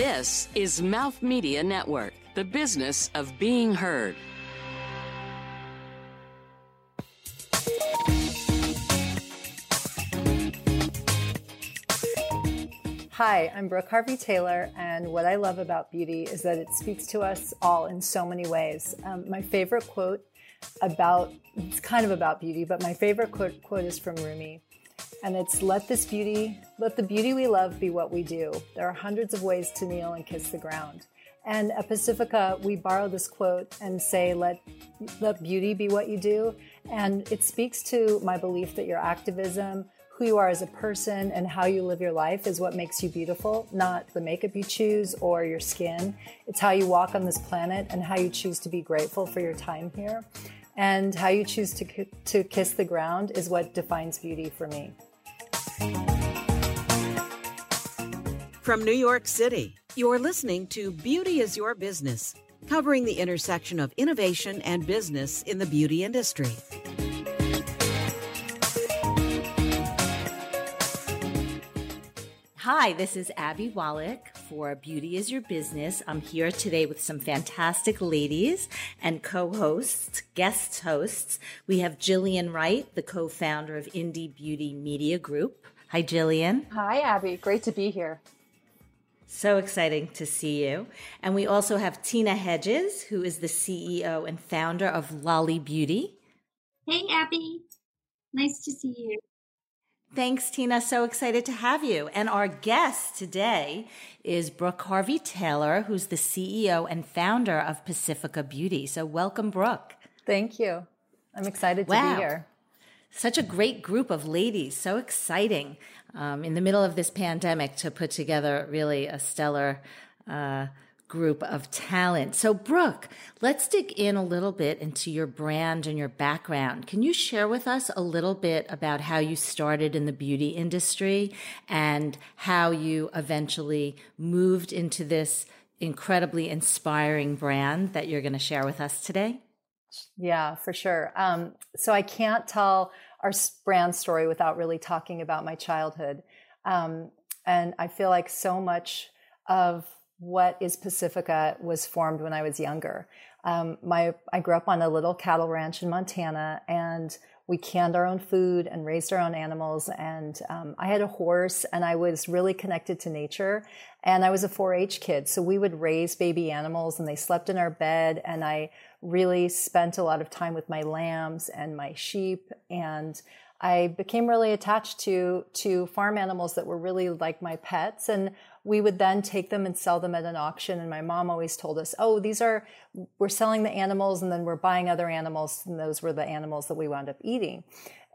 This is Mouth Media Network, the business of being heard. Hi, I'm Brooke Harvey Taylor, and what I love about beauty is that it speaks to us all in so many ways. Um, my favorite quote about it's kind of about beauty, but my favorite quote, quote is from Rumi, and it's "Let this beauty, let the beauty we love be what we do. There are hundreds of ways to kneel and kiss the ground." And at Pacifica, we borrow this quote and say, "Let let beauty be what you do," and it speaks to my belief that your activism who you are as a person and how you live your life is what makes you beautiful, not the makeup you choose or your skin. It's how you walk on this planet and how you choose to be grateful for your time here. And how you choose to, to kiss the ground is what defines beauty for me. From New York City, you're listening to Beauty is Your Business, covering the intersection of innovation and business in the beauty industry. Hi, this is Abby Wallach for Beauty is Your Business. I'm here today with some fantastic ladies and co-hosts, guest hosts. We have Jillian Wright, the co-founder of Indie Beauty Media Group. Hi, Jillian. Hi, Abby. Great to be here. So exciting to see you. And we also have Tina Hedges, who is the CEO and founder of LOLI Beauty. Hey, Abby. Nice to see you. Thanks, Tina. So excited to have you. And our guest today is Brooke Harvey Taylor, who's the CEO and founder of Pacifica Beauty. So welcome, Brooke. Thank you. I'm excited to wow. be here. Such a great group of ladies. So exciting um, in the middle of this pandemic to put together really a stellar uh, group of talent. So, Brooke, let's dig in a little bit into your brand and your background. Can you share with us a little bit about how you started in the beauty industry and how you eventually moved into this incredibly inspiring brand that you're going to share with us today? Yeah, for sure. Um, so, I can't tell our brand story without really talking about my childhood. Um, and I feel like so much of what is Pacifica was formed when I was younger. Um, my I grew up on a little cattle ranch in Montana, and we canned our own food and raised our own animals. And um, I had a horse, and I was really connected to nature. And I was a 4-H kid, so we would raise baby animals, and they slept in our bed. And I really spent a lot of time with my lambs and my sheep, and I became really attached to to farm animals that were really like my pets and we would then take them and sell them at an auction and my mom always told us oh these are we're selling the animals and then we're buying other animals and those were the animals that we wound up eating.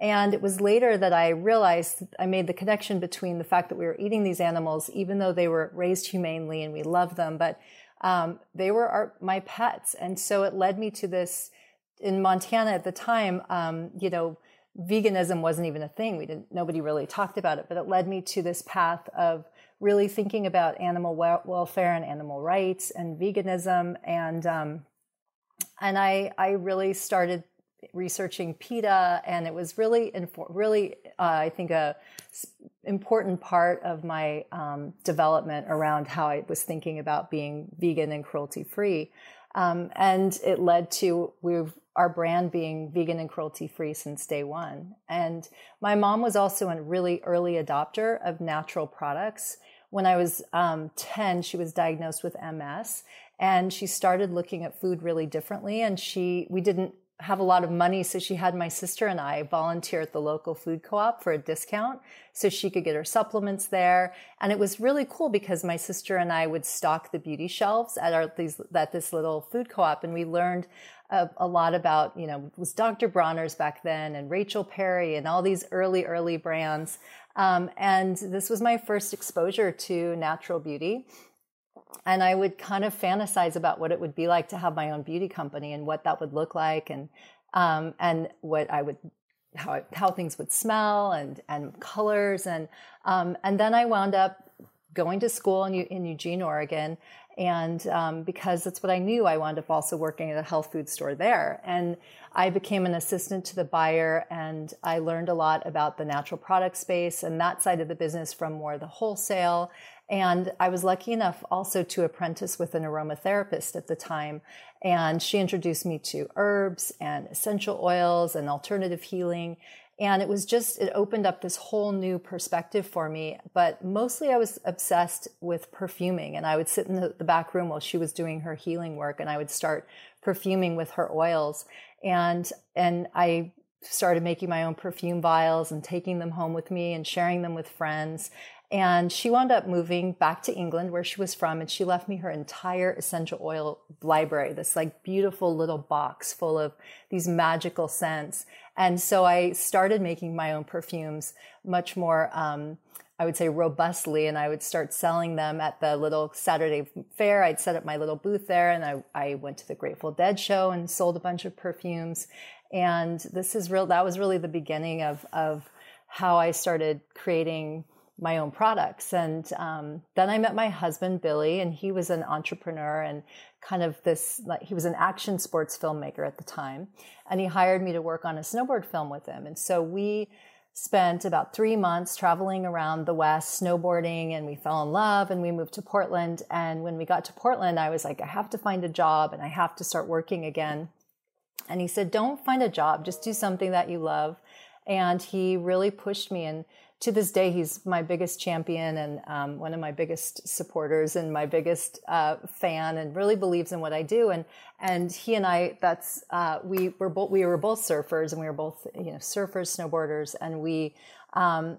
And it was later that I realized I made the connection between the fact that we were eating these animals even though they were raised humanely and we loved them but um, they were our, my pets. And so it led me to this in Montana at the time um, you know veganism wasn't even a thing. We didn't, nobody really talked about it, but it led me to this path of really thinking about animal welfare and animal rights and veganism. And, um, and I, I really started researching PETA and it was really, infor- really, uh, I think a important part of my, um, development around how I was thinking about being vegan and cruelty free. Um, and it led to we've our brand being vegan and cruelty free since day one. And my mom was also a really early adopter of natural products. When I was um, 10, she was diagnosed with MS and she started looking at food really differently. And she, we didn't have a lot of money. So she had my sister and I volunteer at the local food co-op for a discount so she could get her supplements there. And it was really cool because my sister and I would stock the beauty shelves at our, these, at this little food co-op. And we learned a, a lot about, you know, was Dr. Bronner's back then and Rachel Perry and all these early, early brands. Um, and this was my first exposure to natural beauty and I would kind of fantasize about what it would be like to have my own beauty company and what that would look like and um, and what I would how how things would smell and and colors and um, and then I wound up going to school in, in Eugene, Oregon, And um, because that's what I knew, I wound up also working at a health food store there. And I became an assistant to the buyer and I learned a lot about the natural product space and that side of the business from more the wholesale. And I was lucky enough also to apprentice with an aromatherapist at the time. And she introduced me to herbs and essential oils and alternative healing. And it was just, it opened up this whole new perspective for me. But mostly I was obsessed with perfuming. And I would sit in the, the, back room while she was doing her healing work and I would start perfuming with her oils. And, and I started making my own perfume vials and taking them home with me and sharing them with friends. And she wound up moving back to England where she was from. And she left me her entire essential oil library, this like beautiful little box full of these magical scents. And so I started making my own perfumes much more, um, I would say robustly, and I would start selling them at the little Saturday fair. I'd set up my little booth there and I, I went to the Grateful Dead show and sold a bunch of perfumes. And this is real, that was really the beginning of, of how I started creating my own products. And um, then I met my husband, Billy, and he was an entrepreneur and kind of this, like, he was an action sports filmmaker at the time. And he hired me to work on a snowboard film with him. And so we spent about three months traveling around the West, snowboarding, and we fell in love and we moved to Portland. And when we got to Portland, I was like, I have to find a job and I have to start working again. And he said, Don't find a job, just do something that you love. And he really pushed me and to this day, he's my biggest champion and um, one of my biggest supporters and my biggest uh, fan, and really believes in what I do. And and he and I, that's uh, we were both we were both surfers, and we were both you know surfers, snowboarders, and we um,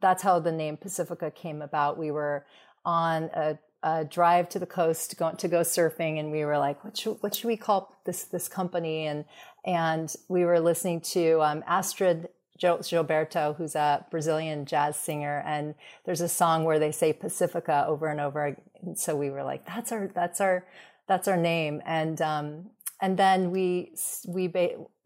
that's how the name Pacifica came about. We were on a, a drive to the coast going to go surfing, and we were like, what should what should we call this this company? And and we were listening to um, Astrud Gilberto, who's a Brazilian jazz singer, and there's a song where they say Pacifica over and over. And so we were like, "That's our, that's our, that's our name." And um, and then we we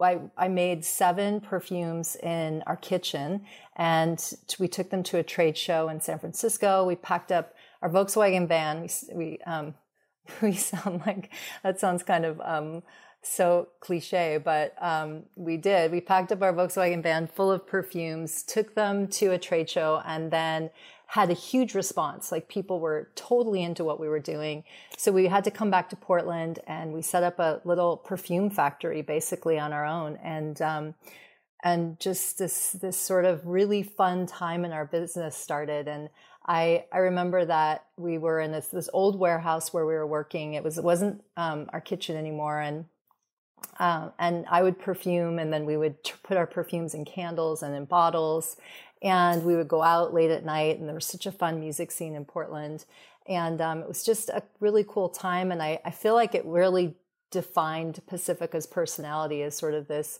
I, I made seven perfumes in our kitchen, and we took them to a trade show in San Francisco. We packed up our Volkswagen van. We we um, we sound like that sounds kind of um, so cliche, but um, we did. We packed up our Volkswagen van full of perfumes, took them to a trade show, and then had a huge response. Like people were totally into what we were doing. So we had to come back to Portland and we set up a little perfume factory basically on our own. And, um, and just this, this sort of really fun time in our business started. And I, I remember that we were in this, this old warehouse where we were working. It was, it wasn't, um, our kitchen anymore. And um, and I would perfume, and then we would put our perfumes in candles and in bottles. And we would go out late at night, and there was such a fun music scene in Portland. And um, it was just a really cool time. And I, I feel like it really defined Pacifica's personality as sort of this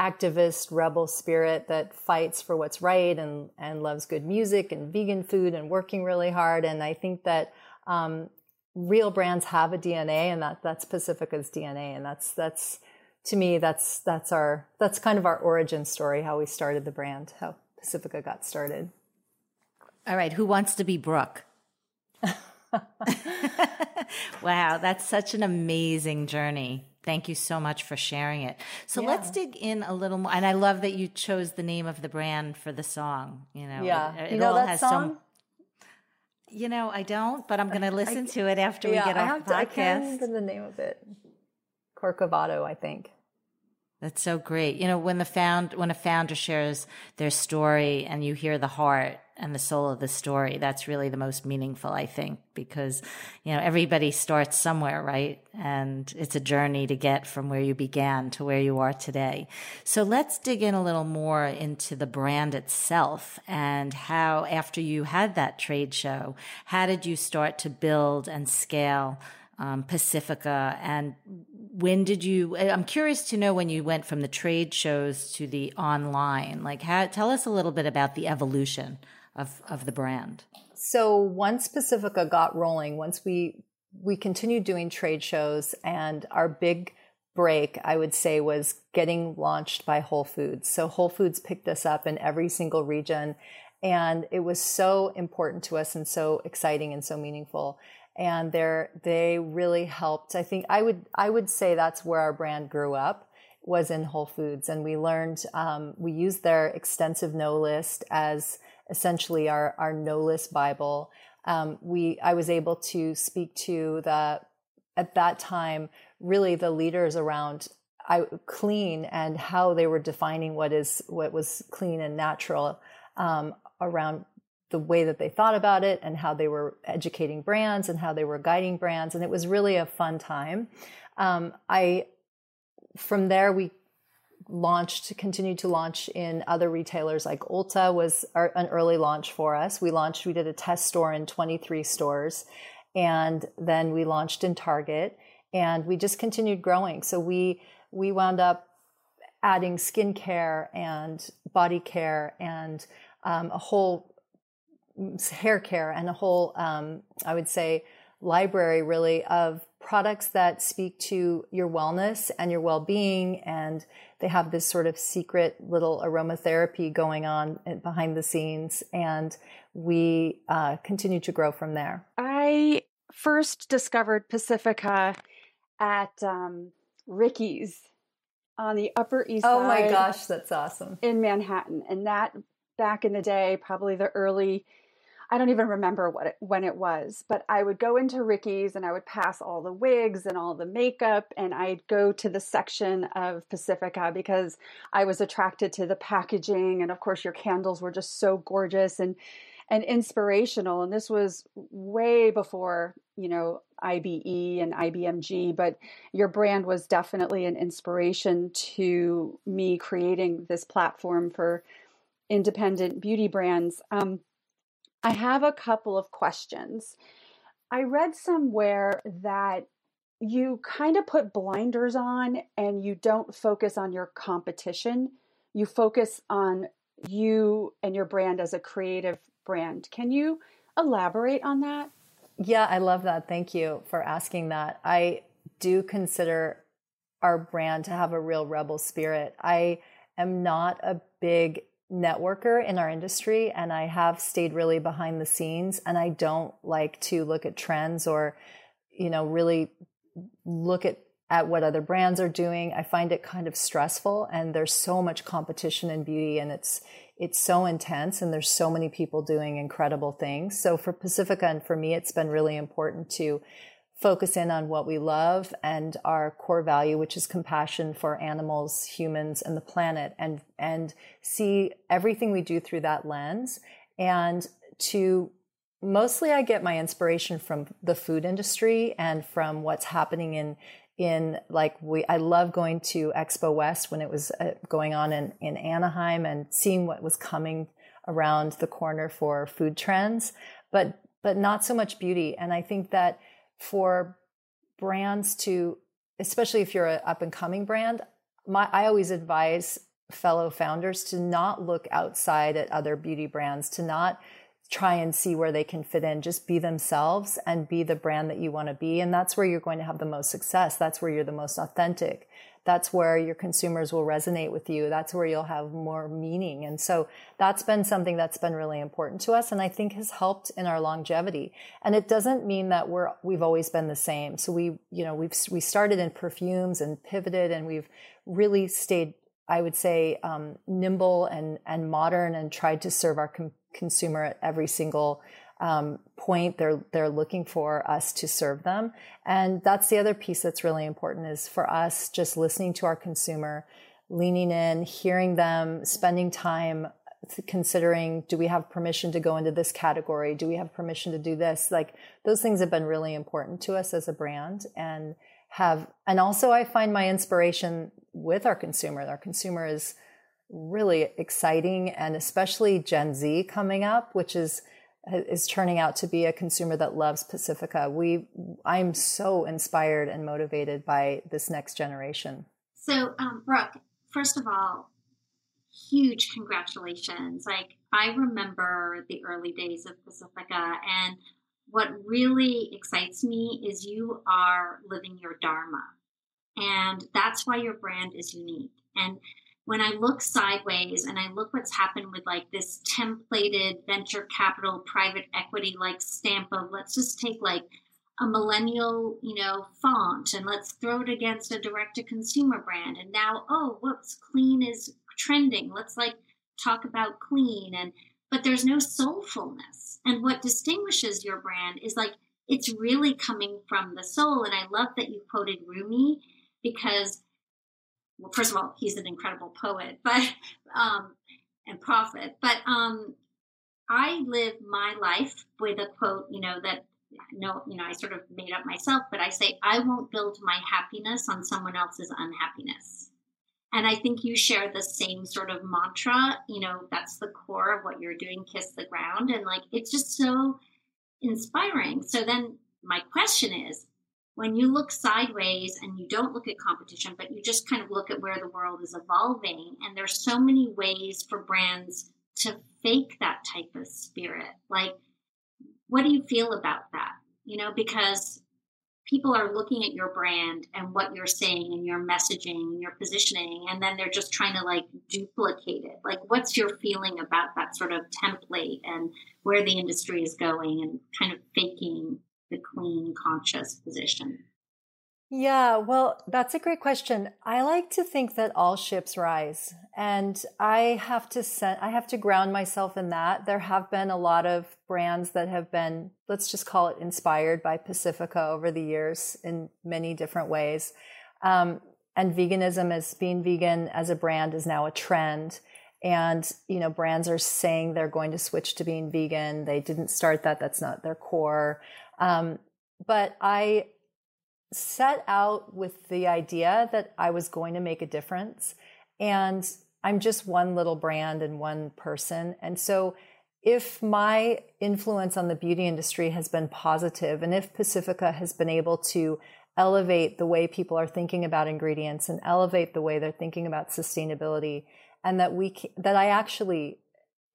activist rebel spirit that fights for what's right and, and loves good music and vegan food and working really hard. And I think that um, real brands have a DNA and that that's Pacifica's DNA. And that's, that's, to me, that's, that's our, that's kind of our origin story, how we started the brand, how Pacifica got started. All right. Who wants to be Brooke? wow. That's such an amazing journey. Thank you so much for sharing it. So yeah. let's dig in a little more. And I love that you chose the name of the brand for the song. You know, yeah. It, it you know all has song? some you know, I don't, but I'm going to listen I, to it after yeah, we get off the podcast. I can't remember the name of it. Corcovado, I think. That's so great. You know, when the found when a founder shares their story and you hear the heart and the soul of the story, that's really the most meaningful, I think, because you know, everybody starts somewhere, right? And it's a journey to get from where you began to where you are today. So let's dig in a little more into the brand itself and how after you had that trade show, how did you start to build and scale um, Pacifica and when did you i'm curious to know when you went from the trade shows to the online like how, tell us a little bit about the evolution of, of the brand. So once pacifica got rolling once we we continued doing trade shows and our big break i would say was getting launched by whole foods. So whole foods picked us up in every single region and it was so important to us and so exciting and so meaningful and they're they really helped. I think I would I would say that's where our brand grew up was in Whole Foods, and we learned um, we used their extensive no list as essentially our our no list Bible. Um, we I was able to speak to the at that time really the leaders around I, clean and how they were defining what is what was clean and natural um, around the way that they thought about it and how they were educating brands and how they were guiding brands. And it was really a fun time. Um, I, from there, we launched, continued to launch in other retailers like Ulta was our, an early launch for us. We launched, we did a test store in 23 stores and then we launched in Target and we just continued growing. So we, we wound up adding skincare and body care and um, a whole hair care and a whole, um, I would say, library really of products that speak to your wellness and your well-being and they have this sort of secret little aromatherapy going on behind the scenes and we uh, continue to grow from there. I first discovered pacifica at um, ricky's on the upper east oh my gosh that's awesome. in manhattan and that back in the day probably the early I don't even remember what it, when it was, but I would go into Ricky's and I would pass all the wigs and all the makeup and I'd go to the section of Pacifica because I was attracted to the packaging and of course your candles were just so gorgeous and and inspirational and this was way before, you know, IBE and IBMG, but your brand was definitely an inspiration to me creating this platform for independent beauty brands. Um, I have a couple of questions. I read somewhere that you kind of put blinders on and you don't focus on your competition. You focus on you and your brand as a creative brand. Can you elaborate on that? Yeah, I love that. Thank you for asking that. I do consider our brand to have a real rebel spirit. I am not a big networker in our industry and I have stayed really behind the scenes and I don't like to look at trends or you know really look at at what other brands are doing. I find it kind of stressful and there's so much competition in beauty and it's it's so intense and there's so many people doing incredible things. So for Pacifica and for me it's been really important to focus in on what we love and our core value, which is compassion for animals, humans, and the planet, and and see everything we do through that lens. And to mostly, I get my inspiration from the food industry and from what's happening in in like we I love going to Expo West when it was uh, going on in in Anaheim and seeing what was coming around the corner for food trends, but but not so much beauty. And I think that for brands to, especially if you're an up and coming brand, my, I always advise fellow founders to not look outside at other beauty brands, to not try and see where they can fit in. Just be themselves and be the brand that you want to be. And that's where you're going to have the most success. That's where you're the most authentic that's where your consumers will resonate with you. That's where you'll have more meaning. And so that's been something that's been really important to us and I think has helped in our longevity. And it doesn't mean that we're, we've always been the same. So we, you know, we've, we started in perfumes and pivoted and we've really stayed, I would say, um, nimble and, and modern and tried to serve our com- consumer at every single um, point they're they're looking for us to serve them. And that's the other piece that's really important is for us just listening to our consumer leaning in hearing them spending time considering do we have permission to go into this category? Do we have permission to do this? Like those things have been really important to us as a brand. And have and also i find my inspiration with our consumer our consumer is really exciting and especially gen z coming up which is is turning out to be a consumer that loves Pacifica. We, I'm so inspired and motivated by this next generation. So, um, Brooke, first of all, huge congratulations. Like, I remember the early days of Pacifica, and what really excites me is you are living your Dharma. And that's why your brand is unique. And when I look sideways and I look what's happened with like this templated venture capital private equity like stamp of let's just take like a millennial, you know, font and let's throw it against a direct to consumer brand. And now, oh, whoops, clean is trending. Let's like talk about clean and but there's no soulfulness. And what distinguishes your brand is like it's really coming from the soul. And I love that you quoted Rumi because well, first of all, he's an incredible poet, but um and prophet. But um I live my life with a quote, you know, that no, you know, I sort of made up myself, but I say, I won't build my happiness on someone else's unhappiness. And I think you share the same sort of mantra, you know, that's the core of what you're doing, kiss the ground. And like, it's just so inspiring. So then my question is, when you look sideways and you don't look at competition, but you just kind of look at where the world is evolving, and there's so many ways for brands to fake that type of spirit. Like, what do you feel about that? You know, because people are looking at your brand and what you're saying and your messaging and your positioning, and then they're just trying to like duplicate it. Like, what's your feeling about that sort of template and where the industry is going and kind of faking the clean, conscious position? Yeah, well, that's a great question. I like to think that all ships rise, and I have to set, I have to ground myself in that. There have been a lot of brands that have been, let's just call it, inspired by Pacifica over the years in many different ways. Um, and veganism as being vegan as a brand is now a trend. And you know, brands are saying they're going to switch to being vegan. They didn't start that; that's not their core. Um, but I set out with the idea that I was going to make a difference. And I'm just one little brand and one person. And so if my influence on the beauty industry has been positive and if Pacifica has been able to elevate the way people are thinking about ingredients and elevate the way they're thinking about sustainability and that we that I actually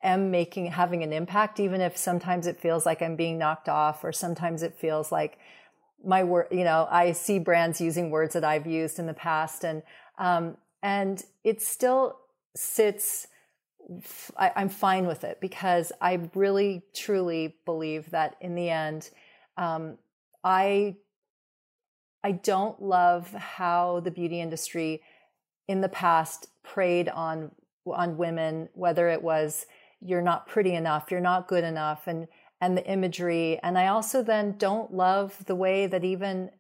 am making having an impact even if sometimes it feels like I'm being knocked off or sometimes it feels like my word, you know, I see brands using words that I've used in the past and, um, and it still sits, I, I'm fine with it because I really truly believe that in the end, um, I, I don't love how the beauty industry in the past preyed on, on women, whether it was, you're not pretty enough, you're not good enough. And, and the imagery. And I also then don't love the way that even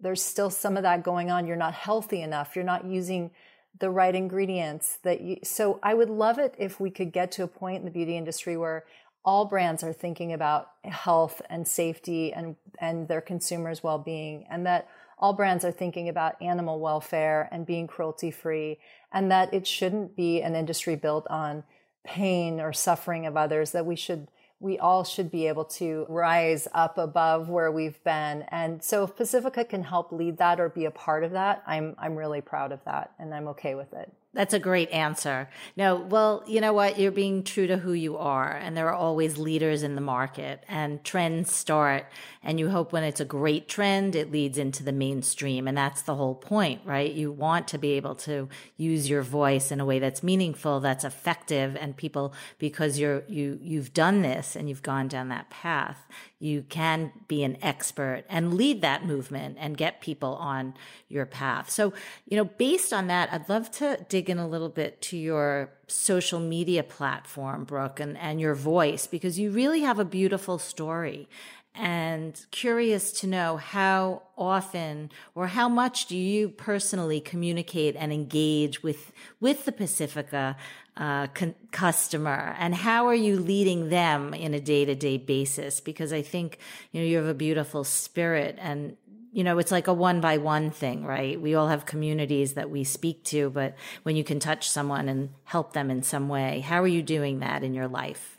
there's still some of that going on. You're not healthy enough. You're not using the right ingredients that you, so I would love it if we could get to a point in the beauty industry where all brands are thinking about health and safety and, and their consumers' well-being and that all brands are thinking about animal welfare and being cruelty free and that it shouldn't be an industry built on pain or suffering of others that we should we all should be able to rise up above where we've been. And so if Pacifica can help lead that or be a part of that, I'm I'm really proud of that and I'm okay with it. That's a great answer. No, well, you know what? You're being true to who you are, and there are always leaders in the market, and trends start. And you hope when it's a great trend, it leads into the mainstream. And that's the whole point, right? You want to be able to use your voice in a way that's meaningful, that's effective, and people, because you're, you, you've done this and you've gone down that path, you can be an expert and lead that movement and get people on your path. So, you know, based on that, I'd love to dig in a little bit to your social media platform, Brooke, and, and your voice, because you really have a beautiful story and curious to know how often or how much do you personally communicate and engage with with the Pacifica uh, con- customer? And how are you leading them in a day-to-day basis? Because i think you know you have a beautiful spirit and you know it's like a one by one thing right? We all have communities that we speak to but when you can touch someone and help them in some way how are you doing that in your life?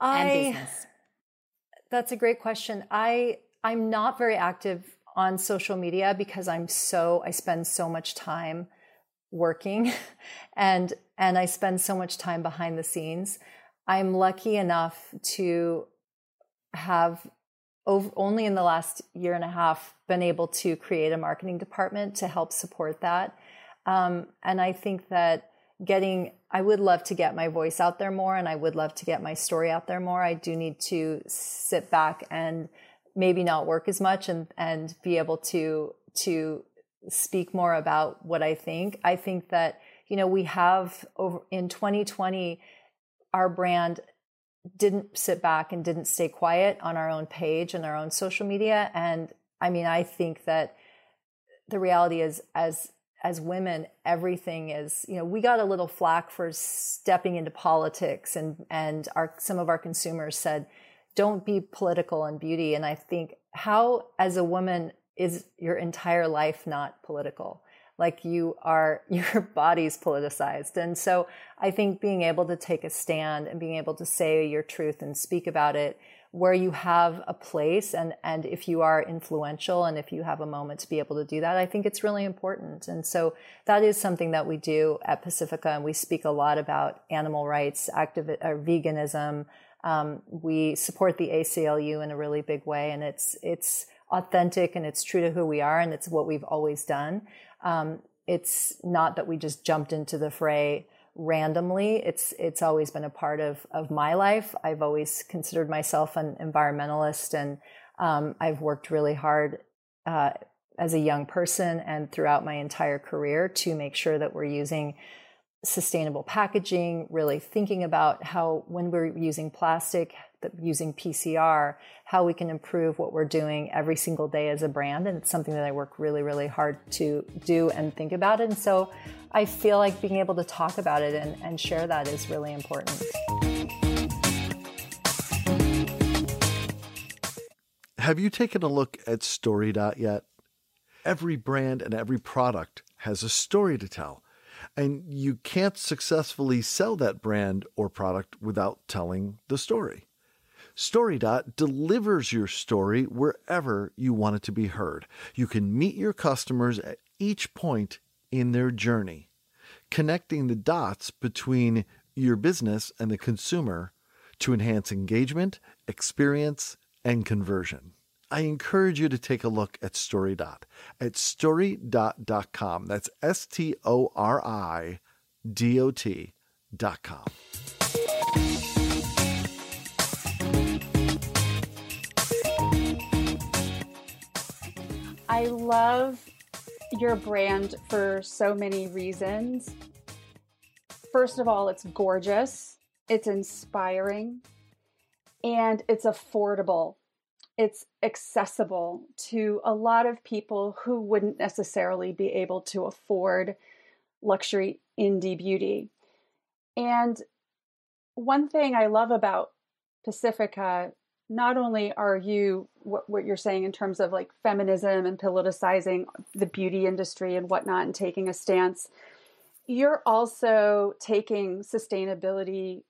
I, and business. That's a great question. I i'm not very active on social media because i'm so i spend so much time working. And and I spend so much time behind the scenes. I'm lucky enough to have only in the last year and a half been able to create a marketing department to help support that. Um, and I think that getting, I would love to get my voice out there more and I would love to get my story out there more. I do need to sit back and maybe not work as much and and be able to to speak more about what I think. I think that you know we have over in 2020 our brand didn't sit back and didn't stay quiet on our own page and our own social media. And I mean I think that the reality is as as women everything is you know we got a little flack for stepping into politics and and our some of our consumers said don't be political in beauty. And i think how as a woman is your entire life not political like you are your body's politicized. And so i think being able to take a stand and being able to say your truth and speak about it where you have a place and and if you are influential and if you have a moment to be able to do that i think it's really important. And so that is something that we do at pacifica and we speak a lot about animal rights active or veganism. Um, we support the aclu in a really big way and it's it's authentic and it's true to who we are and it's what we've always done um, it's not that we just jumped into the fray randomly. It's it's always been a part of of my life. I've always considered myself an environmentalist, and um, I've worked really hard uh, as a young person and throughout my entire career to make sure that we're using sustainable packaging. Really thinking about how when we're using plastic, using PCR, how we can improve what we're doing every single day as a brand. And it's something that I work really, really hard to do and think about. And so I feel like being able to talk about it and, and share that is really important. Have you taken a look at StoryDot yet? Every brand and every product has a story to tell, and you can't successfully sell that brand or product without telling the story. StoryDot delivers your story wherever you want it to be heard. You can meet your customers at each point in their journey, connecting the dots between your business and the consumer to enhance engagement, experience, and conversion. I encourage you to take a look at StoryDot at storydot.com. That's S T O R I D O T.com. I love your brand for so many reasons. First of all, it's gorgeous, it's inspiring, and it's affordable. It's accessible to a lot of people who wouldn't necessarily be able to afford luxury indie beauty. And one thing I love about Pacifica not only are you what, what you're saying in terms of like feminism and politicizing the beauty industry and whatnot and taking a stance, you're also taking sustainability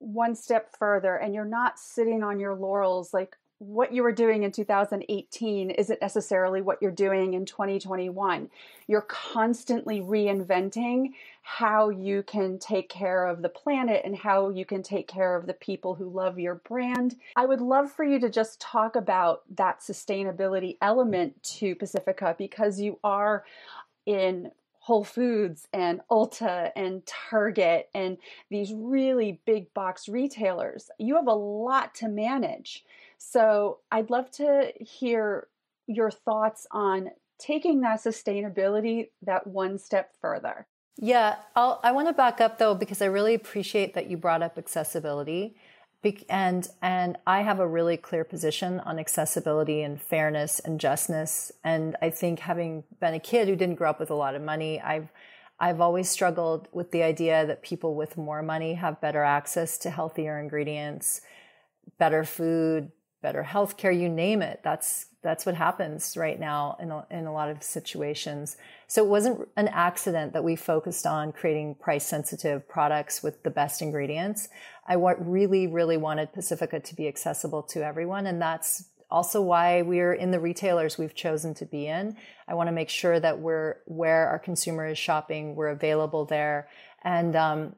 one step further and you're not sitting on your laurels like what you were doing in 2018 isn't necessarily what you're doing in 2021. You're constantly reinventing how you can take care of the planet and how you can take care of the people who love your brand. I would love for you to just talk about that sustainability element to Pacifica because you are in Whole Foods and Ulta and Target and these really big box retailers. You have a lot to manage. So I'd love to hear your thoughts on taking that sustainability that one step further. Yeah, I'll, i want to back up though because I really appreciate that you brought up accessibility, and and I have a really clear position on accessibility and fairness and justness. And I think having been a kid who didn't grow up with a lot of money, I've I've always struggled with the idea that people with more money have better access to healthier ingredients, better food, better healthcare, you name it. That's that's what happens right now in a, in a lot of situations. So it wasn't an accident that we focused on creating price sensitive products with the best ingredients. I really, really wanted Pacifica to be accessible to everyone, and that's also why we're in the retailers we've chosen to be in. I want to make sure that we're where our consumer is shopping, we're available there, and um,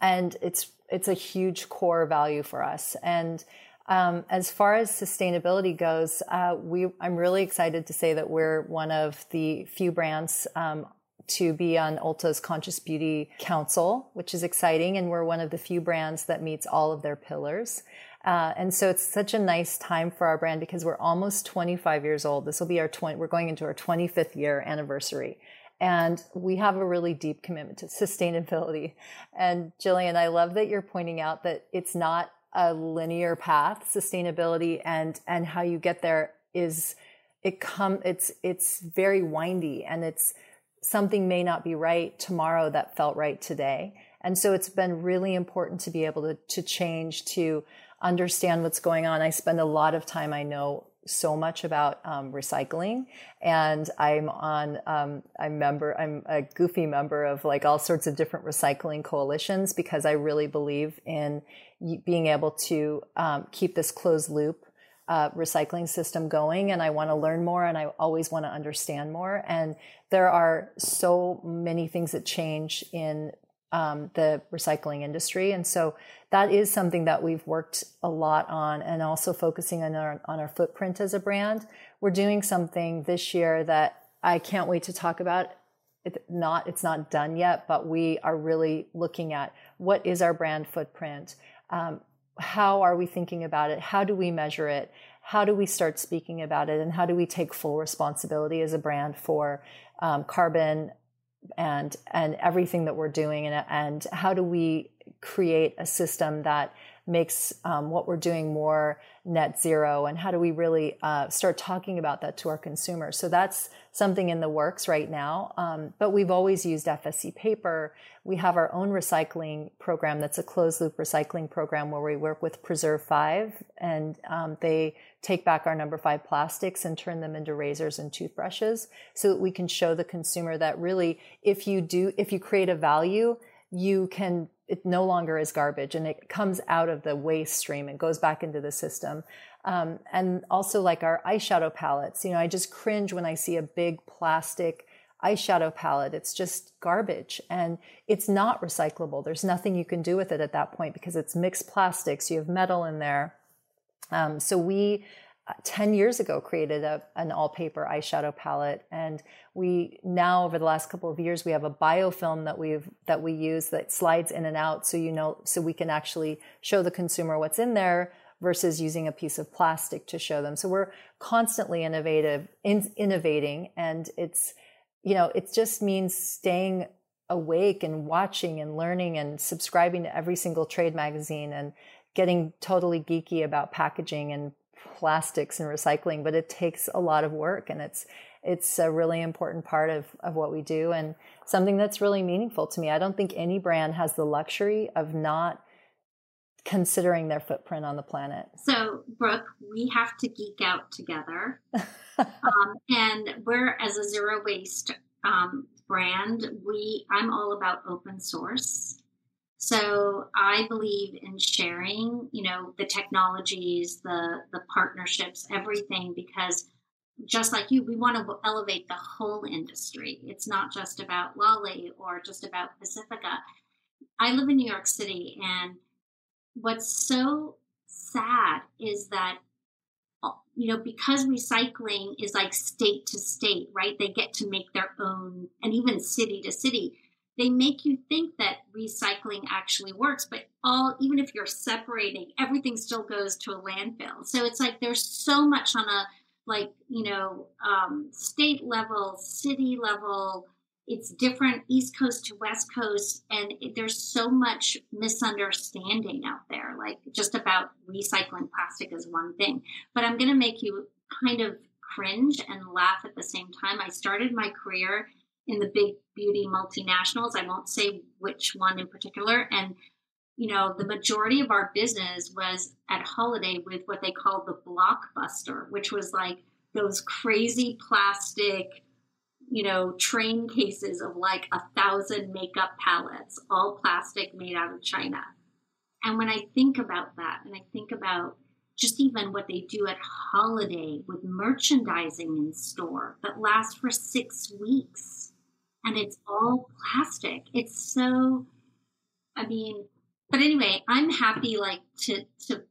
and it's it's a huge core value for us and um, as far as sustainability goes, uh, we I'm really excited to say that we're one of the few brands um, to be on Ulta's Conscious Beauty Council, which is exciting. And we're one of the few brands that meets all of their pillars. Uh, and so it's such a nice time for our brand because we're almost 25 years old. This will be our 20, we're going into our 25th year anniversary. And we have a really deep commitment to sustainability. And Jillian, I love that you're pointing out that it's not a linear path, sustainability and, and how you get there is it come, it's, it's very windy and it's something may not be right tomorrow that felt right today. And so it's been really important to be able to, to change, to understand what's going on. I spend a lot of time, I know, so much about um, recycling. And i'm on um, i'm member i'm a goofy member of like all sorts of different recycling coalitions because i really believe in being able to um, keep this closed loop uh, recycling system going. And i want to learn more and i always want to understand more. And there are so many things that change in um, the recycling industry. And so that is something that we've worked a lot on and also focusing on our, on our footprint as a brand. We're doing something this year that I can't wait to talk about. It not, it's not done yet, but we are really looking at what is our brand footprint? Um, how are we thinking about it? How do we measure it? How do we start speaking about it? And how do we take full responsibility as a brand for um, carbon and and everything that we're doing and and how do we create a system that makes um, what we're doing more net zero? And how do we really uh, start talking about that to our consumers? So that's something in the works right now um, but we've always used fsc paper we have our own recycling program that's a closed loop recycling program where we work with preserve five and um, they take back our number five plastics and turn them into razors and toothbrushes so that we can show the consumer that really if you do if you create a value you can it no longer is garbage and it comes out of the waste stream and goes back into the system. Um, and also like our eyeshadow palettes, you know, I just cringe when I see a big plastic eyeshadow palette. It's just garbage and it's not recyclable. There's nothing you can do with it at that point because it's mixed plastics. You have metal in there. Um, so we 10 years ago created a, an all paper eyeshadow palette and we now over the last couple of years we have a biofilm that we've that we use that slides in and out so you know so we can actually show the consumer what's in there versus using a piece of plastic to show them so we're constantly innovative in, innovating and it's you know it just means staying awake and watching and learning and subscribing to every single trade magazine and getting totally geeky about packaging and plastics and recycling, but it takes a lot of work and it's it's a really important part of, of what we do and something that's really meaningful to me. I don't think any brand has the luxury of not considering their footprint on the planet. So, Brooke, we have to geek out together. um, and we're as a zero waste um, brand, we I'm all about open source. So I believe in sharing, you know, the technologies, the the partnerships, everything because just like you, we want to elevate the whole industry. It's not just about LOLI or just about Pacifica. I live in New York City and what's so sad is that you know because recycling is like state to state right they get to make their own and even city to city they make you think that recycling actually works, but all even if you're separating, everything still goes to a landfill. So it's like there's so much on a like you know um, state level, city level. It's different East Coast to West Coast, and there's so much misunderstanding out there. Like just about recycling plastic is one thing, but I'm going to make you kind of cringe and laugh at the same time. I started my career in the big beauty multinationals. I won't say which one in particular. And, you know, the majority of our business was at Holiday with what they called the blockbuster, which was like those crazy plastic, you know, train cases of like a thousand makeup palettes, all plastic made out of China. And when I think about that, and I think about just even what they do at holiday with merchandising in store that lasts for six weeks and it's all plastic. It's so, I mean, but anyway, I'm happy like to, to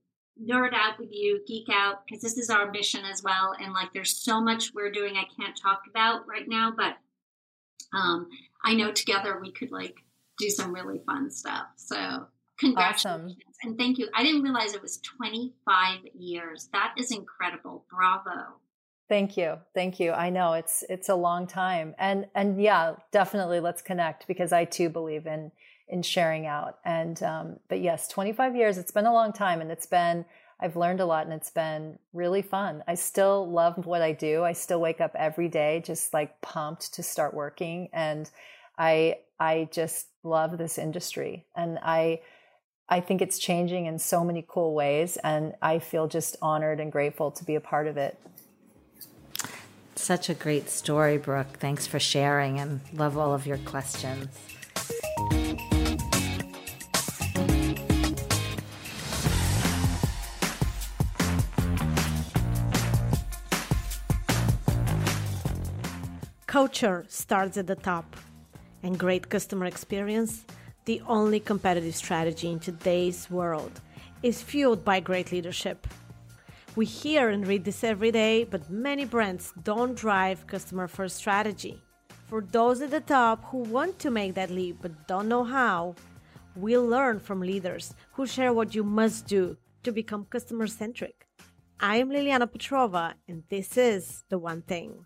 nerd out with you, geek out, because this is our mission as well. And like, there's so much we're doing I can't talk about right now, but um, I know together we could like do some really fun stuff. So congratulations awesome. and thank you. I didn't realize it was 25 years. That is incredible. Bravo. Thank you. Thank you. I know it's it's a long time. And and yeah, definitely let's connect because I too believe in in sharing out. And um but yes, 25 years, it's been a long time and it's been I've learned a lot and it's been really fun. I still love what I do. I still wake up every day just like pumped to start working and I I just love this industry and I I think it's changing in so many cool ways and I feel just honored and grateful to be a part of it. Such a great story, Brooke. Thanks for sharing and love all of your questions. Culture starts at the top, and great customer experience, the only competitive strategy in today's world, is fueled by great leadership. We hear and read this every day, but many brands don't drive customer first strategy. For those at the top who want to make that leap but don't know how, we'll learn from leaders who share what you must do to become customer centric. I am Liliana Petrova, and this is The One Thing.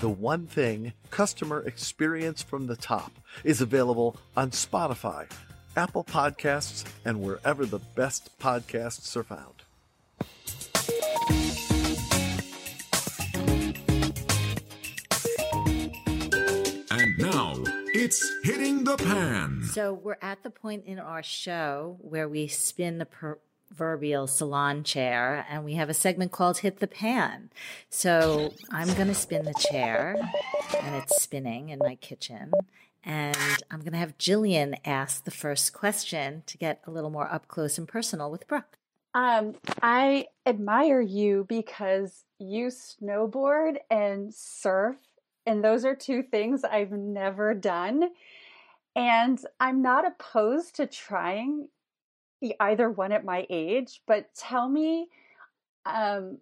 The One Thing Customer Experience from the Top is available on Spotify, Apple Podcasts, and wherever the best podcasts are found. And now it's hitting the pan. So we're at the point in our show where we spin the per- proverbial salon chair and we have a segment called Hit the Pan. So I'm going to spin the chair and it's spinning in my kitchen. And I'm going to have Jillian ask the first question to get a little more up close and personal with Brooke. Um, I admire you because you snowboard and surf, and those are two things I've never done. And I'm not opposed to trying either one at my age, but tell me, um,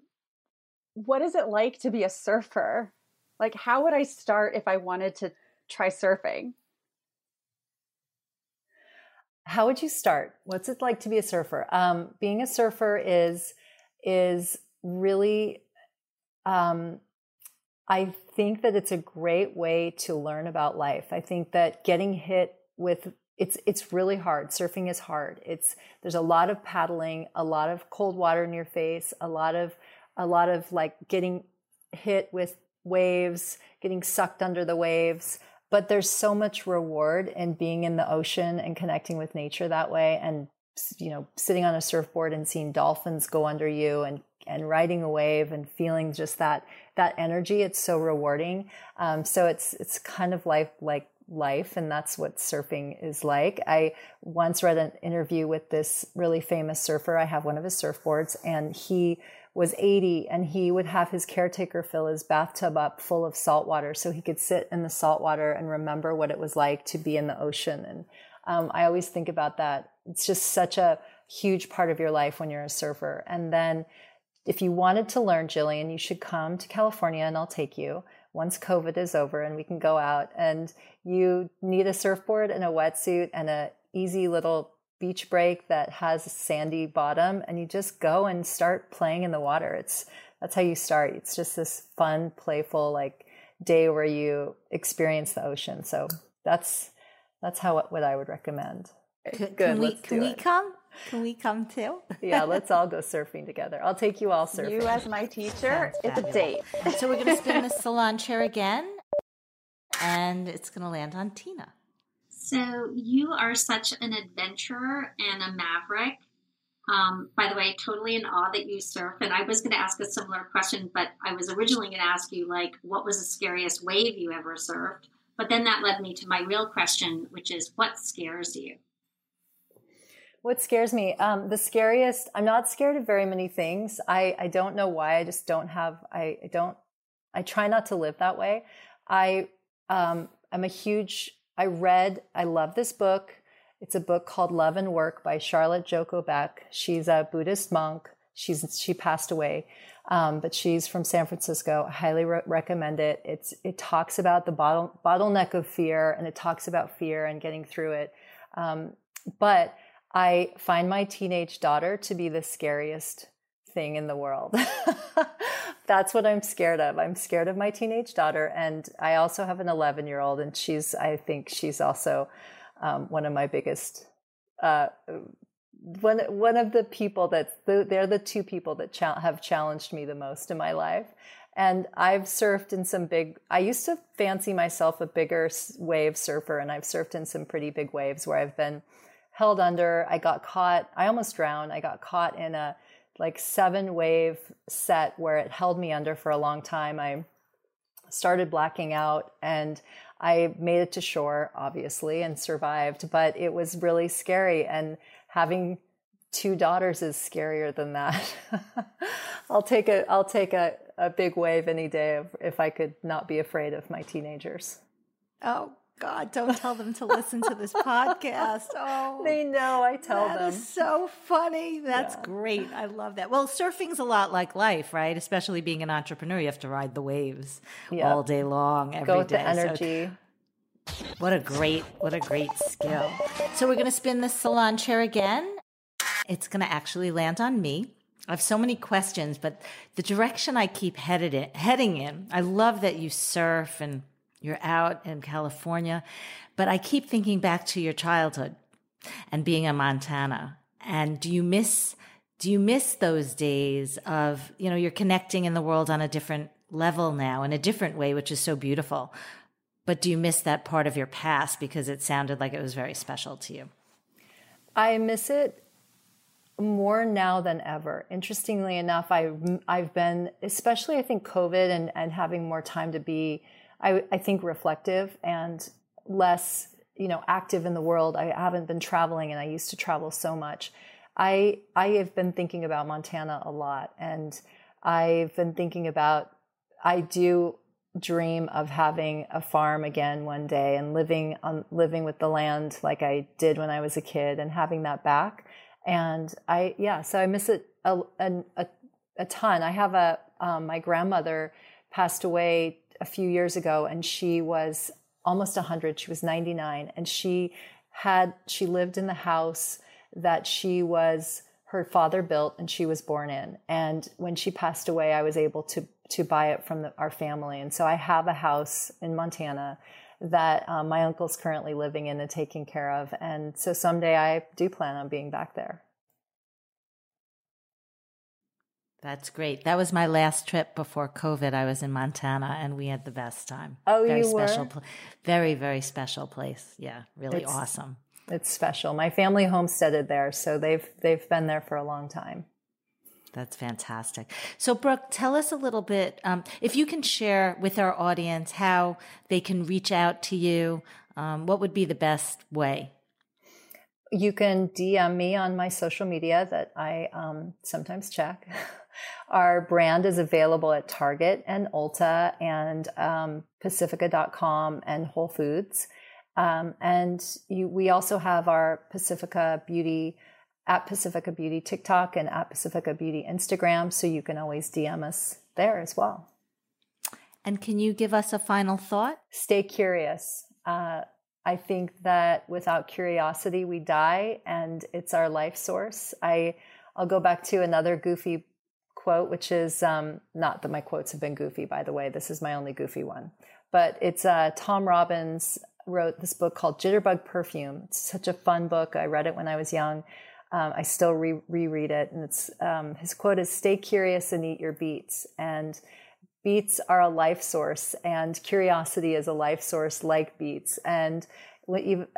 what is it like to be a surfer? Like, how would I start if I wanted to try surfing? How would you start? What's it like to be a surfer? Um, being a surfer is is really um, I think that it's a great way to learn about life. I think that getting hit with it's it's really hard. Surfing is hard. It's there's a lot of paddling, a lot of cold water in your face, a lot of a lot of like getting hit with waves, getting sucked under the waves. But there's so much reward in being in the ocean and connecting with nature that way and you know sitting on a surfboard and seeing dolphins go under you and and riding a wave and feeling just that that energy it's so rewarding um, so it's it's kind of like like life and that's what surfing is like. I once read an interview with this really famous surfer. I have one of his surfboards and he was 80 and he would have his caretaker fill his bathtub up full of salt water so he could sit in the salt water and remember what it was like to be in the ocean. And um, I always think about that. It's just such a huge part of your life when you're a surfer. And then if you wanted to learn, Jillian, you should come to California and I'll take you once COVID is over and we can go out and you need a surfboard and a wetsuit and a easy little beach break that has a sandy bottom and you just go and start playing in the water. It's that's how you start. It's just this fun, playful like day where you experience the ocean. So that's that's how what I would recommend. Good. Can we can we come? Can we come too? yeah, let's all go surfing together. I'll take you all surfing. You as my teacher, it's a date. so we're going to spin the salon chair again, and it's going to land on Tina. So you are such an adventurer and a maverick. Um, by the way, totally in awe that you surf. And I was going to ask a similar question, but I was originally going to ask you, like, what was the scariest wave you ever surfed? But then that led me to my real question, which is, what scares you? What scares me? Um, the scariest, I'm not scared of very many things. I, I don't know why. I just don't have, I, I don't, I try not to live that way. I, um, I'm a huge, I read, I love this book. It's a book called Love and Work by Charlotte Joko Beck. She's a Buddhist monk. She's she passed away, um, but she's from San Francisco. I highly re- recommend it. It's it talks about the bottle, bottleneck of fear, and it talks about fear and getting through it. Um, but I find my teenage daughter to be the scariest thing in the world. That's what I'm scared of. I'm scared of my teenage daughter, and I also have an 11 year old, and she's I think she's also um, one of my biggest. Uh, one one of the people that they're the two people that cha- have challenged me the most in my life and i've surfed in some big i used to fancy myself a bigger wave surfer and i've surfed in some pretty big waves where i've been held under i got caught i almost drowned i got caught in a like seven wave set where it held me under for a long time i started blacking out and i made it to shore obviously and survived but it was really scary and having two daughters is scarier than that. I'll take a I'll take a, a big wave any day if, if I could not be afraid of my teenagers. Oh God, don't tell them to listen to this podcast. Oh, they know. I tell that them. That is so funny. That's yeah. great. I love that. Well, surfing's a lot like life, right? Especially being an entrepreneur, you have to ride the waves all day long, every Go with day. the energy. So, what a great, what a great skill. So we're going to spin the salon chair again. It's going to actually land on me. I have so many questions, but the direction I keep headed in, heading in, I love that you surf and you're out in California, but I keep thinking back to your childhood and being in Montana. And do you miss do you miss those days of, you know, you're connecting in the world on a different level now in a different way, which is so beautiful. But do you miss that part of your past because it sounded like it was very special to you? I miss it more now than ever. Interestingly enough, I I've been especially I think COVID and and having more time to be I I think reflective and less you know active in the world. I haven't been traveling and I used to travel so much. I I have been thinking about Montana a lot and I've been thinking about I do dream of having a farm again one day and living on living with the land like I did when I was a kid and having that back. And I yeah, so I miss it a a, a ton. I have a um, my grandmother passed away a few years ago and she was almost 100 she was 99 and she had she lived in the house that she was her father built and she was born in. And when she passed away, I was able to to buy it from the, our family. And so I have a house in Montana that um, my uncle's currently living in and taking care of. And so someday I do plan on being back there. That's great. That was my last trip before COVID. I was in Montana and we had the best time. Oh, very you special, were? very, very special place. Yeah, really it's, awesome it's special. My family homesteaded there, so they've they've been there for a long time. That's fantastic. So, Brooke, tell us a little bit, um, if you can share with our audience how they can reach out to you. Um, what would be the best way? You can DM me on my social media that I um, sometimes check. Our brand is available at Target and Ulta and um, Pacifica.com and Whole Foods. Um, and you, we also have our Pacifica Beauty at Pacifica Beauty TikTok and at Pacifica Beauty Instagram. So you can always DM us there as well. And can you give us a final thought? Stay curious. Uh, I think that without curiosity, we die, and it's our life source. I I'll go back to another goofy quote, which is um, not that my quotes have been goofy, by the way. This is my only goofy one, but it's uh, Tom Robbins wrote this book called Jitterbug Perfume. It's such a fun book. I read it when I was young. Um, I still re- reread it, and it's um, his quote is "Stay curious and eat your beets." And beets are a life source, and curiosity is a life source like beets. And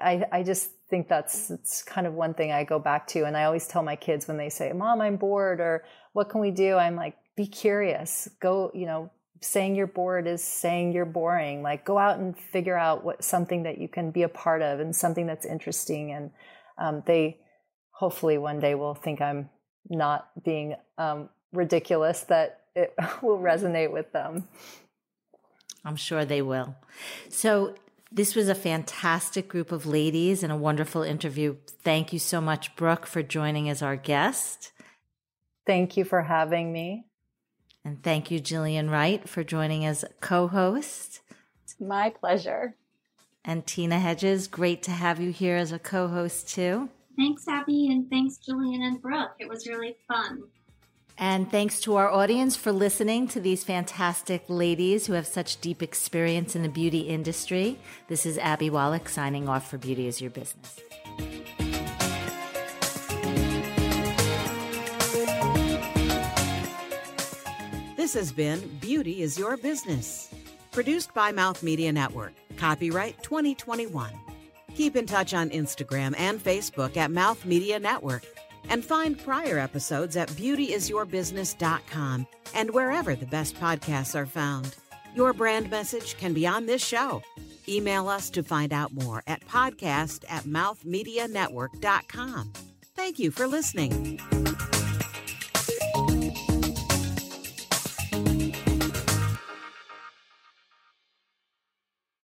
I, I just think that's it's kind of one thing I go back to, and I always tell my kids when they say, "Mom, I'm bored," or "What can we do?" I'm like, "Be curious. Go, you know, saying you're bored is saying you're boring. Like go out and figure out what something that you can be a part of and something that's interesting. And um, they hopefully one day will think I'm not being um, ridiculous. That it will resonate with them. I'm sure they will. So this was a fantastic group of ladies and a wonderful interview. Thank you so much, Brooke, for joining as our guest. Thank you for having me. And thank you, Jillian Wright, for joining as co host. My pleasure. And Tina Hedges, great to have you here as a co host, too. Thanks, Abby, and thanks, Jillian and Brooke. It was really fun. And thanks to our audience for listening to these fantastic ladies who have such deep experience in the beauty industry. This is Abby Wallach signing off for Beauty is Your Business. This has been Beauty is Your Business. Produced by Mouth Media Network. Copyright 2021. Keep in touch on Instagram and Facebook at Mouth Media Network and find prior episodes at beautyisyourbusiness.com and wherever the best podcasts are found. Your brand message can be on this show. Email us to find out more at podcast at mouthmedianetwork.com. Thank you for listening.